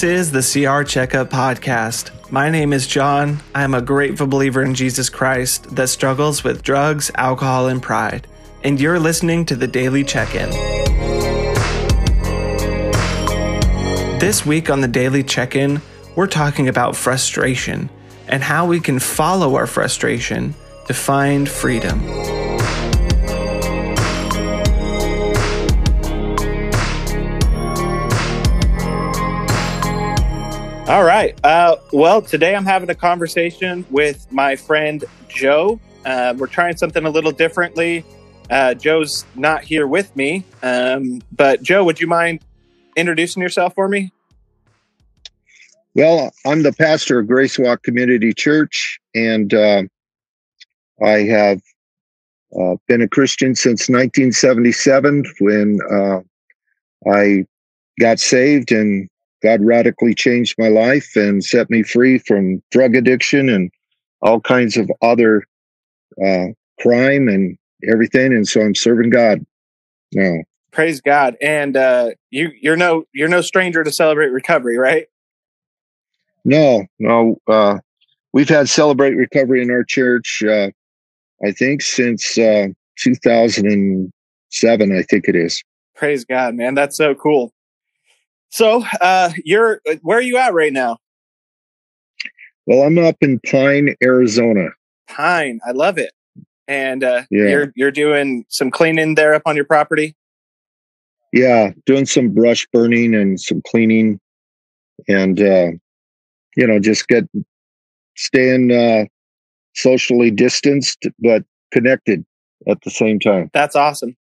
This is the CR Checkup Podcast. My name is John. I'm a grateful believer in Jesus Christ that struggles with drugs, alcohol, and pride. And you're listening to the Daily Check In. This week on the Daily Check In, we're talking about frustration and how we can follow our frustration to find freedom. All right. Uh, well, today I'm having a conversation with my friend Joe. Uh, we're trying something a little differently. Uh, Joe's not here with me, um, but Joe, would you mind introducing yourself for me? Well, I'm the pastor of Grace Walk Community Church, and uh, I have uh, been a Christian since 1977 when uh, I got saved and God radically changed my life and set me free from drug addiction and all kinds of other uh, crime and everything. And so I'm serving God now. Praise God. And uh, you you're no you're no stranger to celebrate recovery, right? No, no. Uh, we've had celebrate recovery in our church. Uh, I think since uh, 2007. I think it is. Praise God, man. That's so cool. So, uh, you're where are you at right now? Well, I'm up in Pine, Arizona. Pine, I love it. And uh, yeah. you're you're doing some cleaning there up on your property. Yeah, doing some brush burning and some cleaning, and uh, you know, just get staying uh, socially distanced but connected at the same time. That's awesome.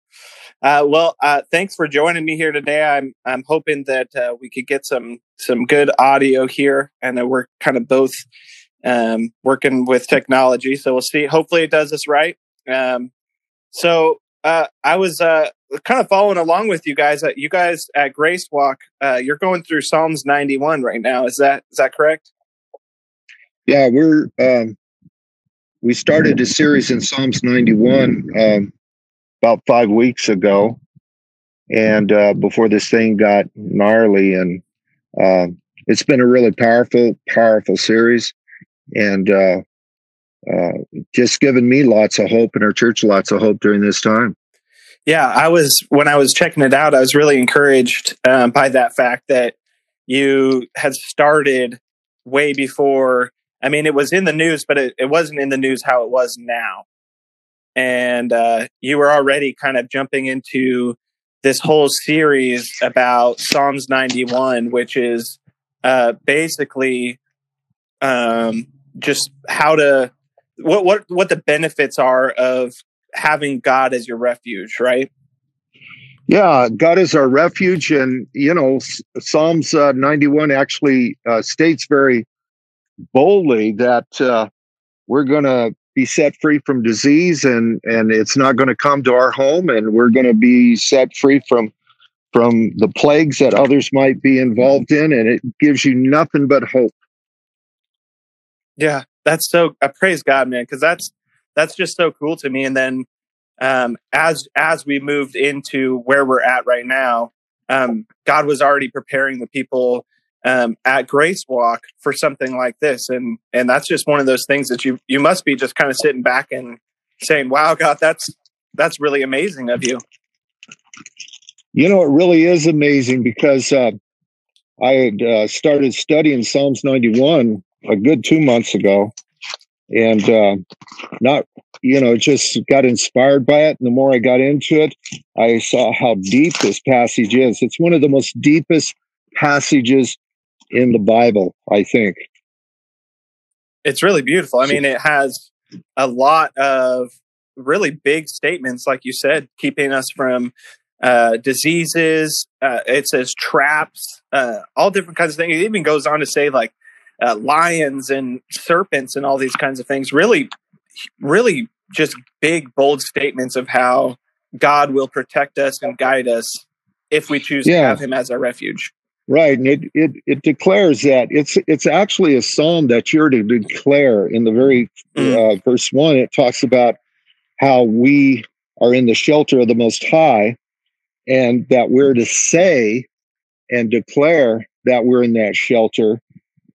Uh, well, uh, thanks for joining me here today. I'm I'm hoping that uh, we could get some some good audio here, and that we're kind of both um, working with technology. So we'll see. Hopefully, it does us right. Um, so uh, I was uh, kind of following along with you guys. you guys at Grace Walk, uh, you're going through Psalms 91 right now. Is that is that correct? Yeah, we're um, we started a series in Psalms 91. About five weeks ago, and uh, before this thing got gnarly, and uh, it's been a really powerful, powerful series, and uh, uh, just given me lots of hope and our church lots of hope during this time. Yeah, I was when I was checking it out, I was really encouraged um, by that fact that you had started way before. I mean, it was in the news, but it, it wasn't in the news how it was now and uh, you were already kind of jumping into this whole series about Psalms 91, which is uh, basically um, just how to what what what the benefits are of having God as your refuge, right? Yeah, God is our refuge, and you know Psalms uh, 91 actually uh, states very boldly that uh, we're going to be set free from disease and and it's not going to come to our home and we're going to be set free from from the plagues that others might be involved in and it gives you nothing but hope. Yeah that's so i praise god man because that's that's just so cool to me. And then um as as we moved into where we're at right now um god was already preparing the people um, at Grace Walk for something like this, and and that's just one of those things that you you must be just kind of sitting back and saying, "Wow, God, that's that's really amazing of you." You know, it really is amazing because uh, I had uh, started studying Psalms 91 a good two months ago, and uh, not you know just got inspired by it. And the more I got into it, I saw how deep this passage is. It's one of the most deepest passages in the Bible, I think. It's really beautiful. I mean, it has a lot of really big statements, like you said, keeping us from uh, diseases. Uh, it says traps, uh, all different kinds of things. It even goes on to say like uh, lions and serpents and all these kinds of things. Really, really just big, bold statements of how God will protect us and guide us if we choose yeah. to have Him as our refuge. Right, and it, it it declares that it's it's actually a psalm that you're to declare in the very mm. uh, verse one. It talks about how we are in the shelter of the Most High, and that we're to say and declare that we're in that shelter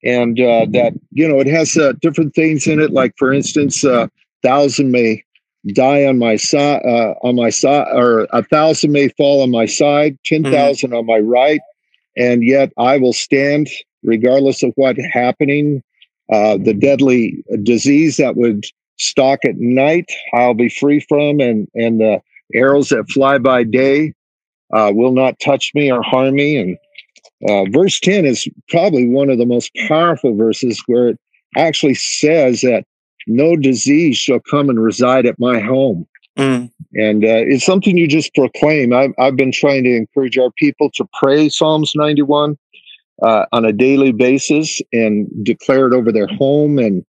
and uh, that you know it has uh, different things in it like for instance a uh, thousand may die on my side uh, on my side or a thousand may fall on my side ten mm-hmm. mm-hmm. on my right and yet i will stand regardless of what happening uh, the deadly disease that would stalk at night i'll be free from and and the arrows that fly by day uh, will not touch me or harm me and uh, verse 10 is probably one of the most powerful verses where it actually says that no disease shall come and reside at my home. Mm. And uh, it's something you just proclaim. I've, I've been trying to encourage our people to pray Psalms 91 uh, on a daily basis and declare it over their home and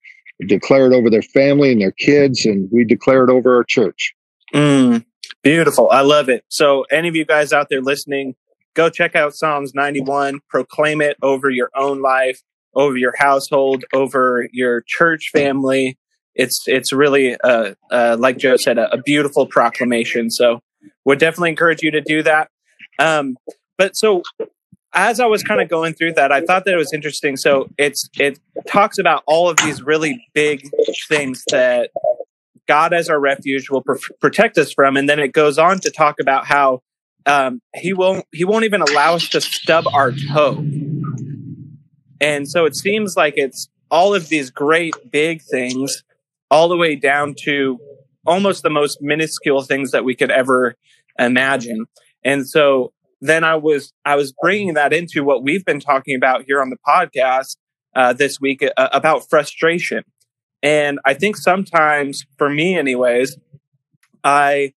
declare it over their family and their kids. And we declare it over our church. Mm. Beautiful. I love it. So, any of you guys out there listening, go check out Psalms 91, proclaim it over your own life, over your household, over your church family. It's it's really uh, uh, like Joe said, a, a, beautiful proclamation. So would definitely encourage you to do that. Um, but so as I was kind of going through that, I thought that it was interesting. So it's it talks about all of these really big things that God as our refuge will pr- protect us from, and then it goes on to talk about how um, he won't he won't even allow us to stub our toe. And so it seems like it's all of these great big things, all the way down to almost the most minuscule things that we could ever imagine. And so then I was I was bringing that into what we've been talking about here on the podcast uh, this week uh, about frustration. And I think sometimes, for me, anyways, I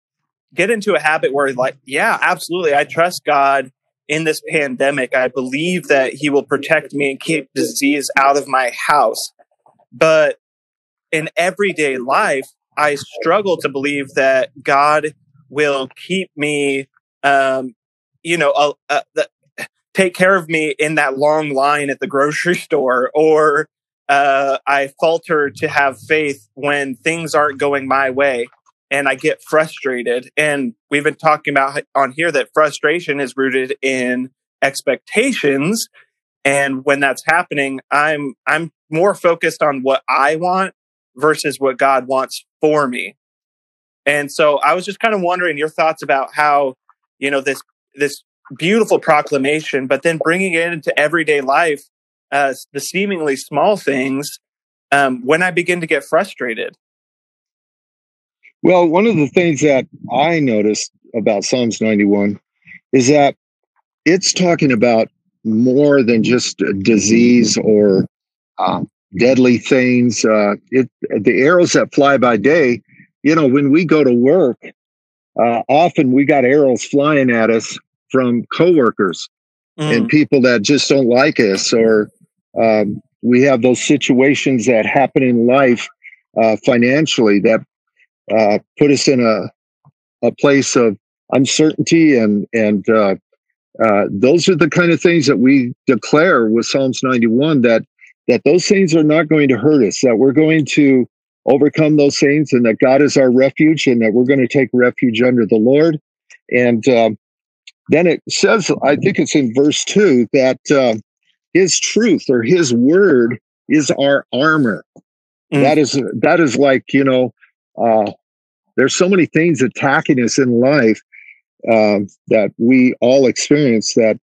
get into a habit where like, yeah, absolutely. I trust God in this pandemic. I believe that he will protect me and keep disease out of my house. But in everyday life, I struggle to believe that God will keep me, um, you know, uh, uh, the, take care of me in that long line at the grocery store or uh, I falter to have faith when things aren't going my way and I get frustrated. And we've been talking about on here that frustration is rooted in expectations. And when that's happening, I'm, I'm more focused on what I want versus what God wants for me. And so I was just kind of wondering your thoughts about how, you know, this, this beautiful proclamation, but then bringing it into everyday life, uh, the seemingly small things, um, when I begin to get frustrated. Well, one of the things that I noticed about Psalms 91 is that it's talking about more than just disease or uh, deadly things. Uh, it, the arrows that fly by day, you know, when we go to work, uh, often we got arrows flying at us from coworkers mm. and people that just don't like us, or um, we have those situations that happen in life uh, financially that uh, put us in a a place of uncertainty and and uh, uh, those are the kind of things that we declare with Psalms 91 that that those things are not going to hurt us that we're going to overcome those things and that God is our refuge and that we're going to take refuge under the Lord and um, then it says I think it's in verse two that uh, His truth or His word is our armor. Mm. That is that is like you know uh, there's so many things attacking us in life um, that we all experience that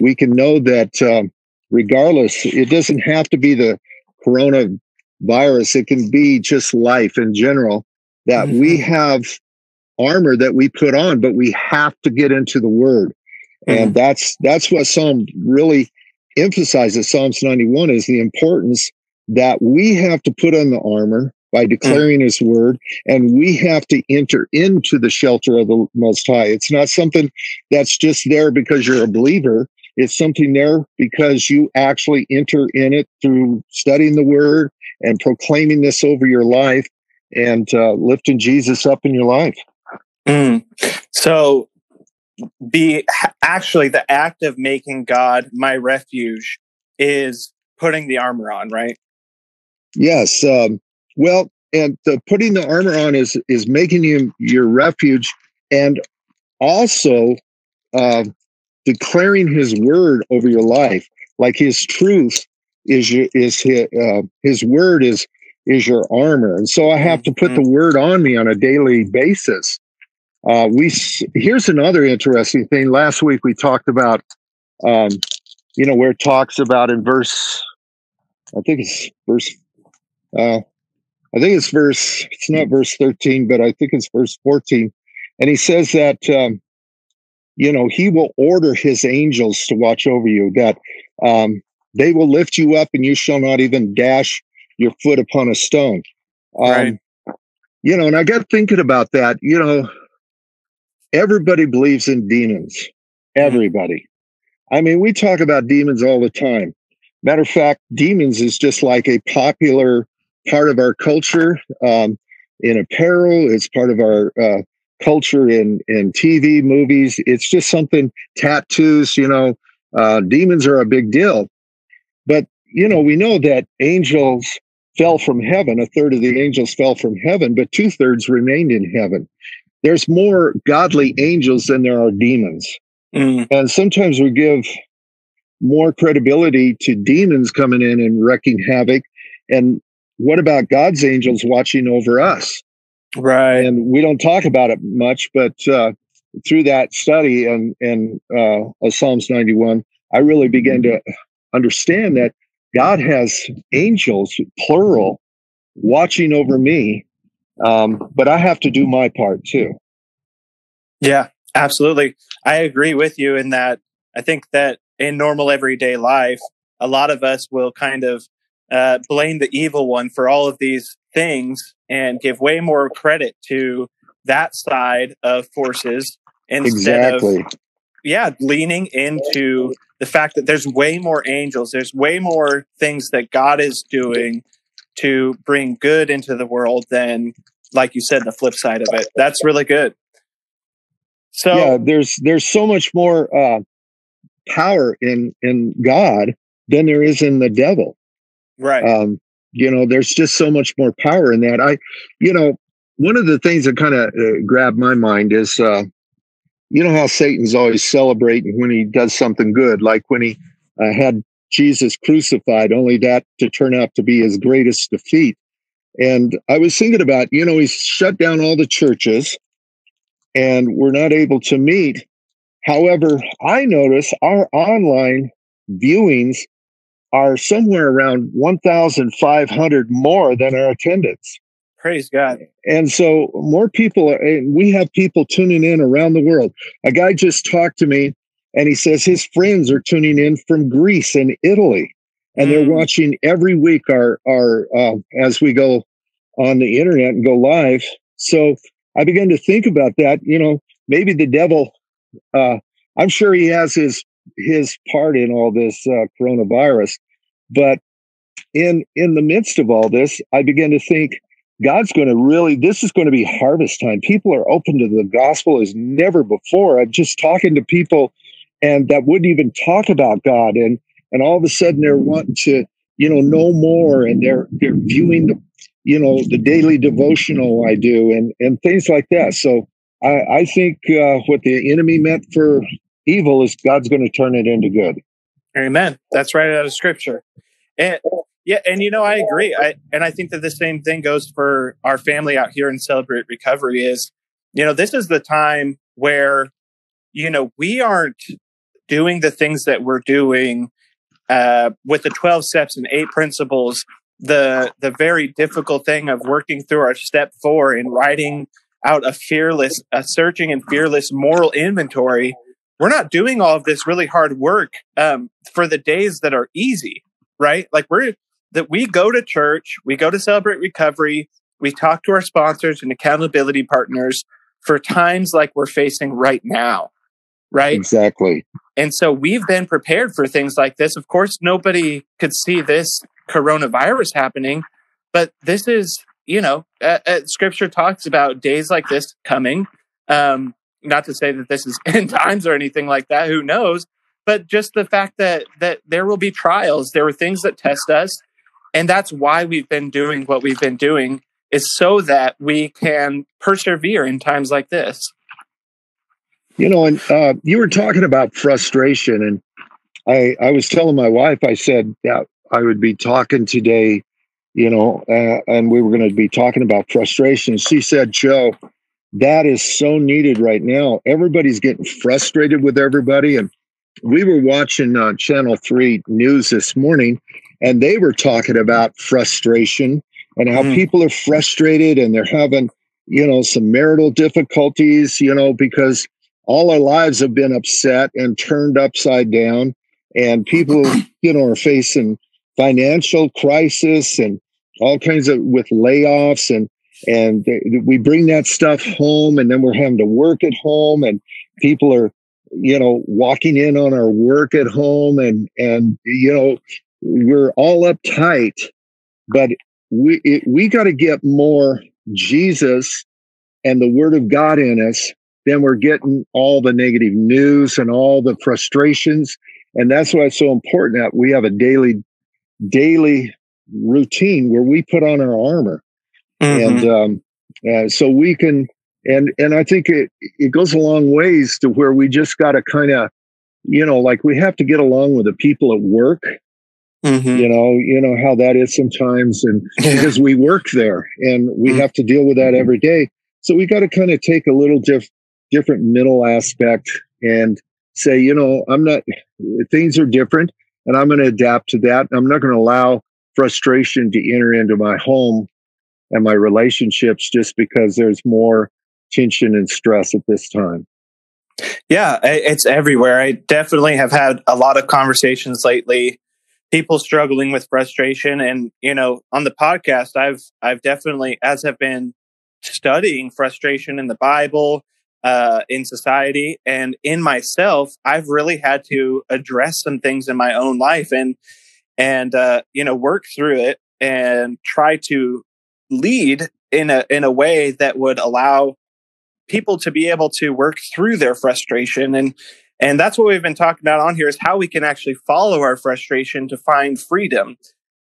we can know that um, regardless, it doesn't have to be the coronavirus. It can be just life in general that mm-hmm. we have armor that we put on, but we have to get into the word. Mm-hmm. And that's, that's what Psalm really emphasizes. Psalms 91 is the importance that we have to put on the armor by declaring mm. his word. And we have to enter into the shelter of the Most High. It's not something that's just there because you're a believer. It's something there because you actually enter in it through studying the word and proclaiming this over your life and uh, lifting Jesus up in your life. Mm. So, be actually the act of making God my refuge is putting the armor on, right? Yes. Um, well, and the putting the armor on is is making you your refuge, and also uh, declaring his word over your life, like his truth is your, is his, uh, his word is is your armor. And so I have to put the word on me on a daily basis. Uh, we here's another interesting thing. Last week we talked about, um, you know, where it talks about in verse, I think it's verse, uh, I think it's verse. It's not verse thirteen, but I think it's verse fourteen, and he says that, um, you know, he will order his angels to watch over you. That um, they will lift you up, and you shall not even dash your foot upon a stone. Um, right. You know, and I got thinking about that. You know, everybody believes in demons. Mm-hmm. Everybody. I mean, we talk about demons all the time. Matter of fact, demons is just like a popular part of our culture um, in apparel. It's part of our uh, culture in in TV, movies. It's just something. Tattoos, you know, uh, demons are a big deal. But you know, we know that angels fell from heaven. A third of the angels fell from heaven, but two thirds remained in heaven. There's more godly angels than there are demons. Mm. And sometimes we give more credibility to demons coming in and wrecking havoc. And what about God's angels watching over us? Right. And we don't talk about it much, but uh, through that study and, and uh, Psalms 91, I really began to understand that God has angels, plural, watching over me, um, but I have to do my part too. Yeah, absolutely. I agree with you in that I think that in normal everyday life, a lot of us will kind of uh, blame the evil one for all of these things and give way more credit to that side of forces instead exactly. of yeah leaning into the fact that there's way more angels, there's way more things that God is doing to bring good into the world than, like you said, the flip side of it. That's really good. So yeah, there's there's so much more uh, power in in God than there is in the devil. Right. Um, you know, there's just so much more power in that. I, you know, one of the things that kind of uh, grabbed my mind is uh, you know how Satan's always celebrating when he does something good, like when he uh, had Jesus crucified, only that to turn out to be his greatest defeat. And I was thinking about, you know, he's shut down all the churches and we're not able to meet. However, I notice our online viewings are somewhere around 1,500 more than our attendance. Praise God. And so more people, we have people tuning in around the world. A guy just talked to me and he says his friends are tuning in from Greece and Italy. And mm. they're watching every week our, our, uh, as we go on the internet and go live. So I began to think about that. You know, maybe the devil, uh, I'm sure he has his, his part in all this uh, coronavirus, but in, in the midst of all this, I began to think, God's going to really, this is going to be harvest time. People are open to the gospel as never before. I'm just talking to people and that wouldn't even talk about God. And, and all of a sudden they're wanting to, you know, know more and they're, they're viewing the, you know, the daily devotional I do and, and things like that. So I, I think uh, what the enemy meant for evil is God's going to turn it into good. Amen. That's right out of scripture. And yeah, and you know, I agree. I and I think that the same thing goes for our family out here in Celebrate Recovery is, you know, this is the time where, you know, we aren't doing the things that we're doing uh, with the 12 steps and eight principles, the the very difficult thing of working through our step four and writing out a fearless, a searching and fearless moral inventory. We're not doing all of this really hard work um, for the days that are easy, right? Like we're that we go to church, we go to celebrate recovery, we talk to our sponsors and accountability partners for times like we're facing right now. Right? Exactly. And so we've been prepared for things like this. Of course, nobody could see this coronavirus happening, but this is, you know, uh, uh, scripture talks about days like this coming. Um, not to say that this is end times or anything like that, who knows? But just the fact that that there will be trials, there are things that test us, and that's why we've been doing what we've been doing is so that we can persevere in times like this. You know, and uh, you were talking about frustration, and I I was telling my wife, I said that I would be talking today, you know, uh, and we were going to be talking about frustration. She said, Joe, that is so needed right now. Everybody's getting frustrated with everybody, and we were watching uh, Channel Three news this morning, and they were talking about frustration and how mm. people are frustrated and they're having you know some marital difficulties you know because all our lives have been upset and turned upside down and people you know are facing financial crisis and all kinds of with layoffs and and we bring that stuff home and then we're having to work at home and people are you know walking in on our work at home and and you know we're all uptight but we it, we got to get more Jesus and the Word of God in us, then we're getting all the negative news and all the frustrations. And that's why it's so important that we have a daily, daily routine where we put on our armor. Mm-hmm. And um, uh, so we can, and and I think it it goes a long ways to where we just got to kind of, you know, like we have to get along with the people at work Mm-hmm. You know, you know how that is sometimes, and because we work there and we mm-hmm. have to deal with that every day. So we got to kind of take a little diff- different middle aspect and say, you know, I'm not. Things are different, and I'm going to adapt to that. I'm not going to allow frustration to enter into my home and my relationships just because there's more tension and stress at this time. Yeah, it's everywhere. I definitely have had a lot of conversations lately people struggling with frustration and you know on the podcast i've i've definitely as have been studying frustration in the bible uh, in society and in myself i've really had to address some things in my own life and and uh, you know work through it and try to lead in a in a way that would allow people to be able to work through their frustration and and that's what we've been talking about on here is how we can actually follow our frustration to find freedom.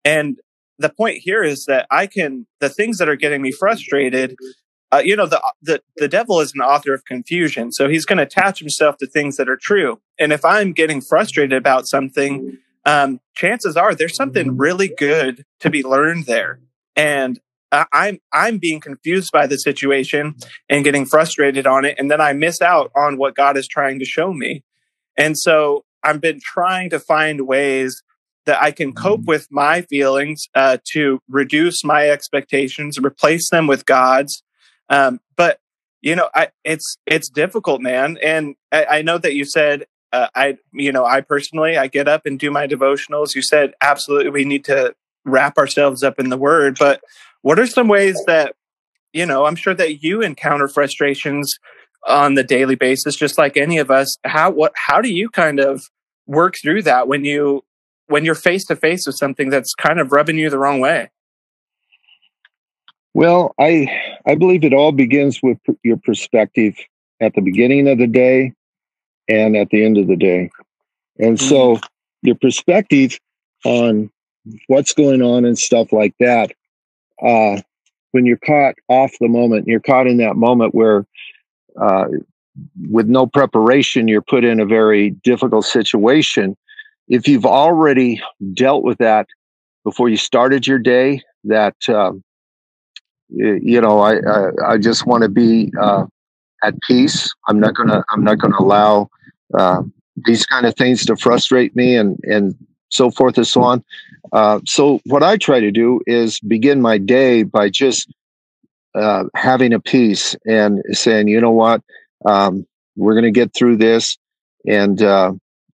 And the point here is that I can, the things that are getting me frustrated, uh, you know, the, the, the devil is an author of confusion. So he's going to attach himself to things that are true. And if I'm getting frustrated about something, um, chances are there's something really good to be learned there. And I'm I'm being confused by the situation and getting frustrated on it, and then I miss out on what God is trying to show me. And so I've been trying to find ways that I can cope mm-hmm. with my feelings uh, to reduce my expectations, replace them with God's. Um, but you know, I, it's it's difficult, man. And I, I know that you said uh, I, you know, I personally I get up and do my devotionals. You said absolutely we need to wrap ourselves up in the Word, but what are some ways that, you know, I'm sure that you encounter frustrations on the daily basis, just like any of us. How, what, how do you kind of work through that when you, when you're face to face with something that's kind of rubbing you the wrong way? Well, I, I believe it all begins with your perspective at the beginning of the day and at the end of the day. And so mm-hmm. your perspective on what's going on and stuff like that uh, when you're caught off the moment, you're caught in that moment where, uh, with no preparation, you're put in a very difficult situation. If you've already dealt with that before you started your day, that um, you know, I I, I just want to be uh, at peace. I'm not gonna I'm not gonna allow uh, these kind of things to frustrate me and and so forth and so on. Uh, so what I try to do is begin my day by just uh, having a peace and saying, you know what, um, we're going to get through this, and uh,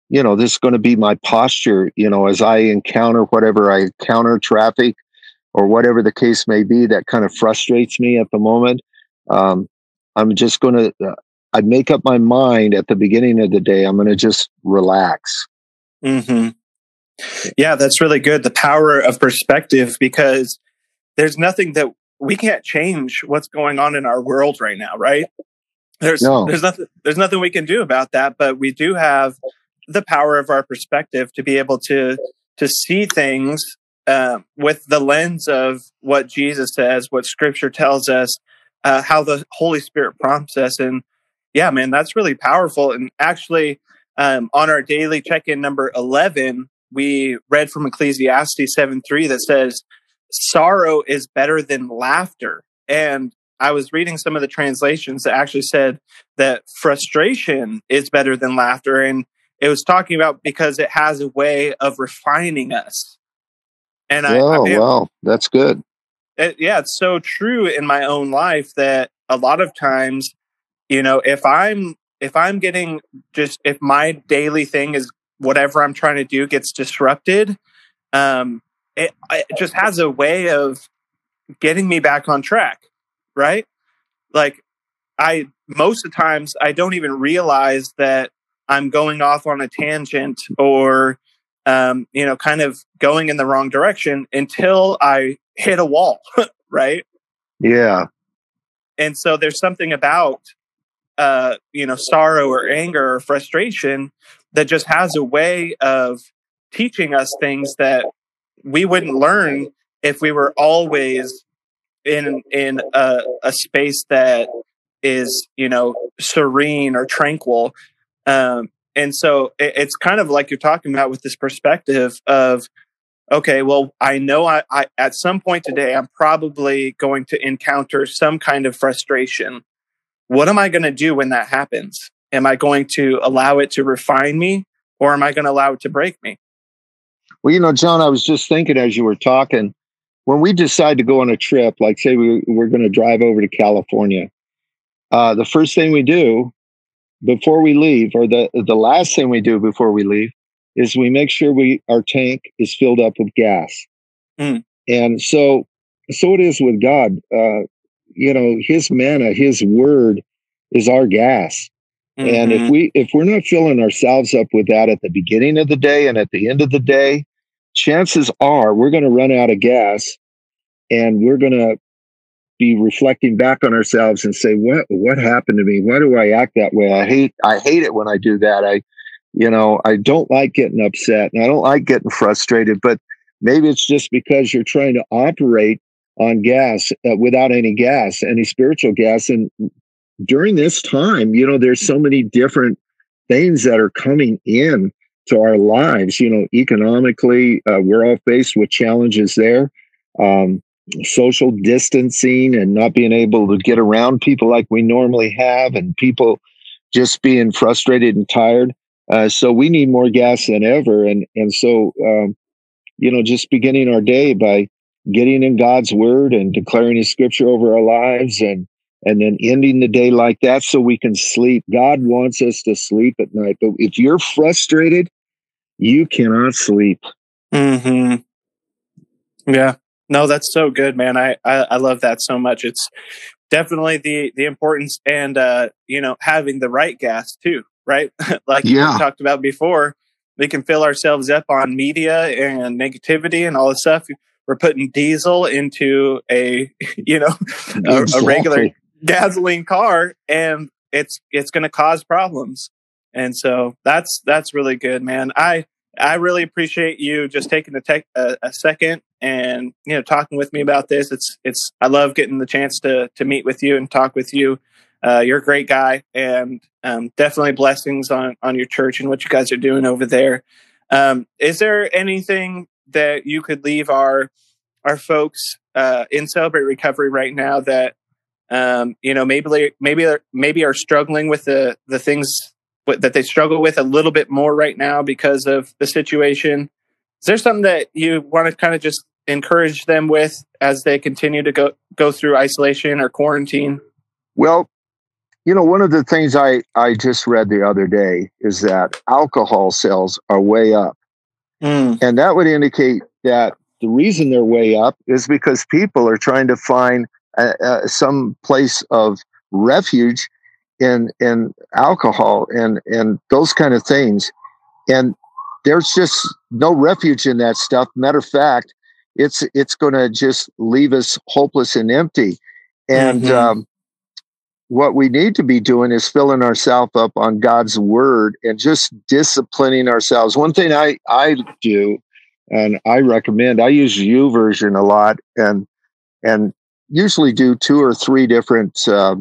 you know this is going to be my posture. You know, as I encounter whatever I encounter, traffic or whatever the case may be, that kind of frustrates me at the moment. Um, I'm just going to. Uh, I make up my mind at the beginning of the day. I'm going to just relax. Hmm. Yeah, that's really good. The power of perspective, because there's nothing that we can't change what's going on in our world right now, right? There's no. there's nothing there's nothing we can do about that, but we do have the power of our perspective to be able to to see things uh, with the lens of what Jesus says, what Scripture tells us, uh, how the Holy Spirit prompts us, and Yeah, man, that's really powerful. And actually, um, on our daily check in number 11, we read from Ecclesiastes 7 3 that says, sorrow is better than laughter. And I was reading some of the translations that actually said that frustration is better than laughter. And it was talking about because it has a way of refining us. And I, oh, I, wow, that's good. It, yeah, it's so true in my own life that a lot of times, you know, if I'm if I'm getting just if my daily thing is whatever I'm trying to do gets disrupted, um, it, it just has a way of getting me back on track, right? Like I most of the times I don't even realize that I'm going off on a tangent or um, you know, kind of going in the wrong direction until I hit a wall, right? Yeah. And so there's something about uh, you know, sorrow or anger or frustration that just has a way of teaching us things that we wouldn't learn if we were always in in a, a space that is you know serene or tranquil. Um, and so it, it's kind of like you're talking about with this perspective of okay well i know I, I at some point today i'm probably going to encounter some kind of frustration. What am i going to do when that happens am i going to allow it to refine me or am i going to allow it to break me well, you know, John, I was just thinking as you were talking, when we decide to go on a trip, like say we, we're going to drive over to California, uh, the first thing we do before we leave, or the, the last thing we do before we leave, is we make sure we our tank is filled up with gas. Mm. And so, so it is with God. Uh, you know, His manna, His word, is our gas. Mm-hmm. And if mm-hmm. we if we're not filling ourselves up with that at the beginning of the day and at the end of the day, chances are we're going to run out of gas and we're going to be reflecting back on ourselves and say what what happened to me why do i act that way i hate i hate it when i do that i you know i don't like getting upset and i don't like getting frustrated but maybe it's just because you're trying to operate on gas uh, without any gas any spiritual gas and during this time you know there's so many different things that are coming in to our lives. You know, economically, uh, we're all faced with challenges there. Um, social distancing and not being able to get around people like we normally have, and people just being frustrated and tired. Uh, so we need more gas than ever, and and so um, you know, just beginning our day by getting in God's word and declaring His scripture over our lives, and and then ending the day like that so we can sleep. God wants us to sleep at night. But if you're frustrated, you cannot sleep. Hmm. Yeah. No, that's so good, man. I, I I love that so much. It's definitely the the importance and uh you know having the right gas too, right? like yeah. we talked about before, we can fill ourselves up on media and negativity and all this stuff. We're putting diesel into a you know a, a regular gasoline car and it's it's going to cause problems. And so that's that's really good man. I i really appreciate you just taking a, tech, a, a, second and you know talking with me about this. It's it's i love getting the chance to to meet with you and talk with you. Uh, you're a great guy and um, definitely blessings on on your church and what you guys are doing over there. Um, is there anything that you could leave our our folks uh, in celebrate recovery right now that um, you know, maybe they, maybe maybe are struggling with the the things that they struggle with a little bit more right now because of the situation. Is there something that you want to kind of just encourage them with as they continue to go go through isolation or quarantine? Well, you know, one of the things I I just read the other day is that alcohol sales are way up, mm. and that would indicate that the reason they're way up is because people are trying to find uh, uh, some place of refuge in in alcohol and and those kind of things. And there's just no refuge in that stuff. Matter of fact it's it's going to just leave us hopeless and empty. And mm-hmm. um, what we need to be doing is filling ourselves up on god's word and just disciplining ourselves. One thing i i do and i recommend i use YouVersion a lot and and usually do two or three different uh,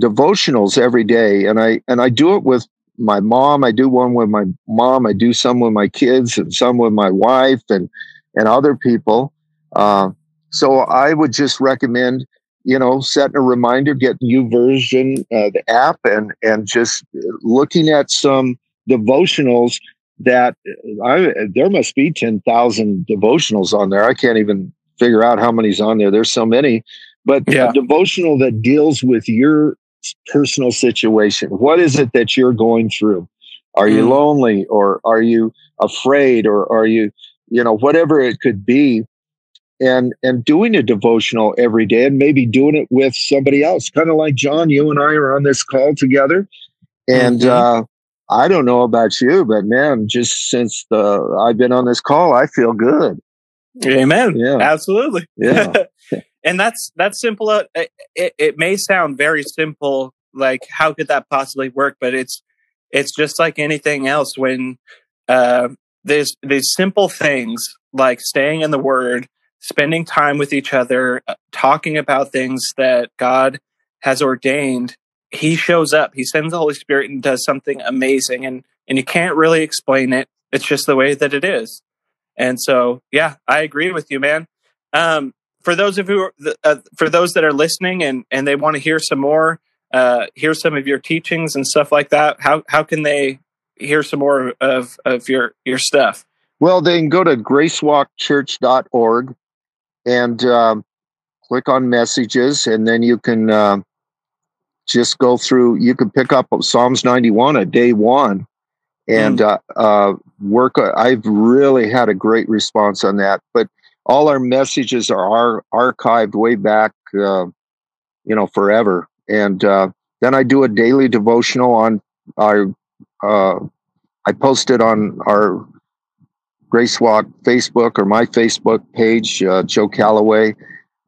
devotionals every day, and I and I do it with my mom. I do one with my mom. I do some with my kids, and some with my wife, and and other people. Uh, so I would just recommend, you know, setting a reminder, getting YouVersion, uh, the app, and and just looking at some devotionals that I there must be ten thousand devotionals on there. I can't even figure out how many's on there. There's so many, but yeah. a devotional that deals with your personal situation. What is it that you're going through? Are you mm. lonely or are you afraid or are you, you know, whatever it could be? And, and doing a devotional every day and maybe doing it with somebody else, kind of like John, you and I are on this call together. And, mm-hmm. uh, I don't know about you, but man, just since the I've been on this call, I feel good. Amen. Yeah. Absolutely. Yeah. and that's that's simple. Uh, it, it may sound very simple, like how could that possibly work? But it's it's just like anything else. When uh, there's these simple things like staying in the Word, spending time with each other, uh, talking about things that God has ordained. He shows up. He sends the Holy Spirit and does something amazing, and and you can't really explain it. It's just the way that it is. And so, yeah, I agree with you, man. Um, for those of you uh, for those that are listening and and they want to hear some more uh, hear some of your teachings and stuff like that how how can they hear some more of of your your stuff well they can go to gracewalkchurch.org and um, click on messages and then you can uh, just go through you can pick up psalms 91 at day one and mm. uh, work i've really had a great response on that but all our messages are archived way back, uh, you know, forever. And uh, then I do a daily devotional on our. Uh, I post it on our Grace Walk Facebook or my Facebook page, uh, Joe Calloway.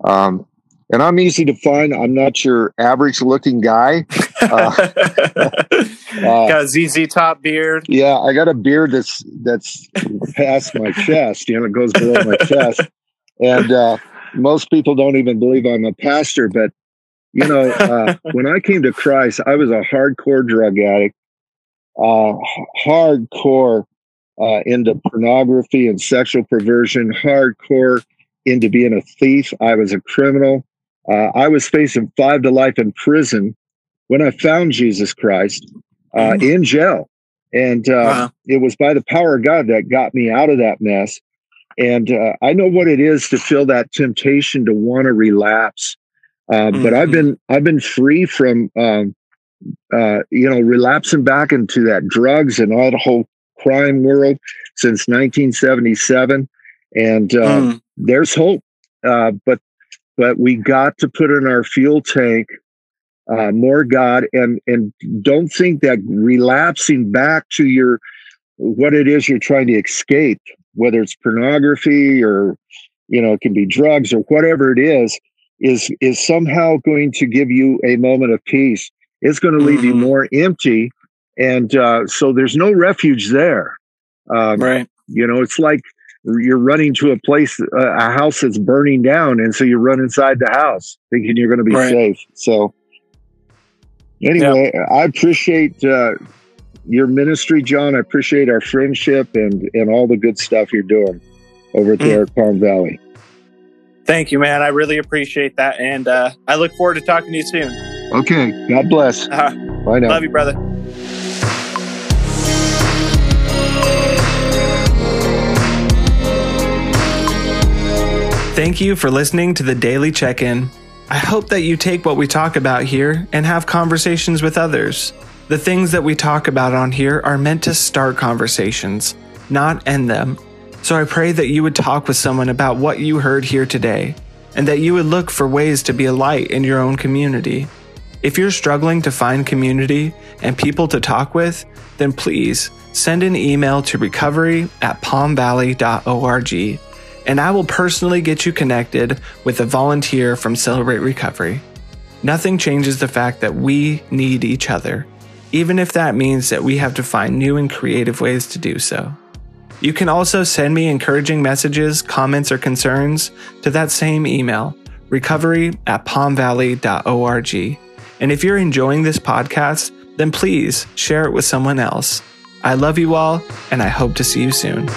Um, and I'm easy to find. I'm not your average looking guy. Uh, uh, got a ZZ top beard. Yeah, I got a beard that's that's past my chest. You know, it goes below my chest. And uh, most people don't even believe I'm a pastor. But you know, uh, when I came to Christ, I was a hardcore drug addict, uh, hardcore uh, into pornography and sexual perversion, hardcore into being a thief. I was a criminal. Uh, I was facing five to life in prison when I found Jesus Christ uh, mm. in jail. And uh, wow. it was by the power of God that got me out of that mess. And uh, I know what it is to feel that temptation to want to relapse. Uh, mm-hmm. But I've mm-hmm. been I've been free from um, uh, you know relapsing back into that drugs and all the whole crime world since 1977. And mm. there's hope, but but we got to put in our fuel tank uh, more God and and don't think that relapsing back to your what it is you're trying to escape, whether it's pornography or you know it can be drugs or whatever it is, is is somehow going to give you a moment of peace. It's going to leave mm-hmm. you more empty, and uh, so there's no refuge there. Um, right. You know, it's like you're running to a place, uh, a house that's burning down, and so you run inside the house thinking you're going to be right. safe. So, anyway. I appreciate uh, your ministry, John. I appreciate our friendship and and all the good stuff you're doing over at mm. Palm Valley. Thank you, man. I really appreciate that, and uh, I look forward to talking to you soon. Okay. God bless. Uh, Bye now. Love you, brother. Thank you for listening to the Daily Check In. I hope that you take what we talk about here and have conversations with others. The things that we talk about on here are meant to start conversations, not end them. So I pray that you would talk with someone about what you heard here today, and that you would look for ways to be a light in your own community. If you're struggling to find community and people to talk with, then please send an email to recovery at palmvalley.org and I will personally get you connected with a volunteer from Celebrate Recovery. Nothing changes the fact that we need each other, even if that means that we have to find new and creative ways to do so. You can also send me encouraging messages, comments, or concerns to that same email, recovery at palmvalley.org, And if you're enjoying this podcast, then please share it with someone else. I love you all, and I hope to see you soon.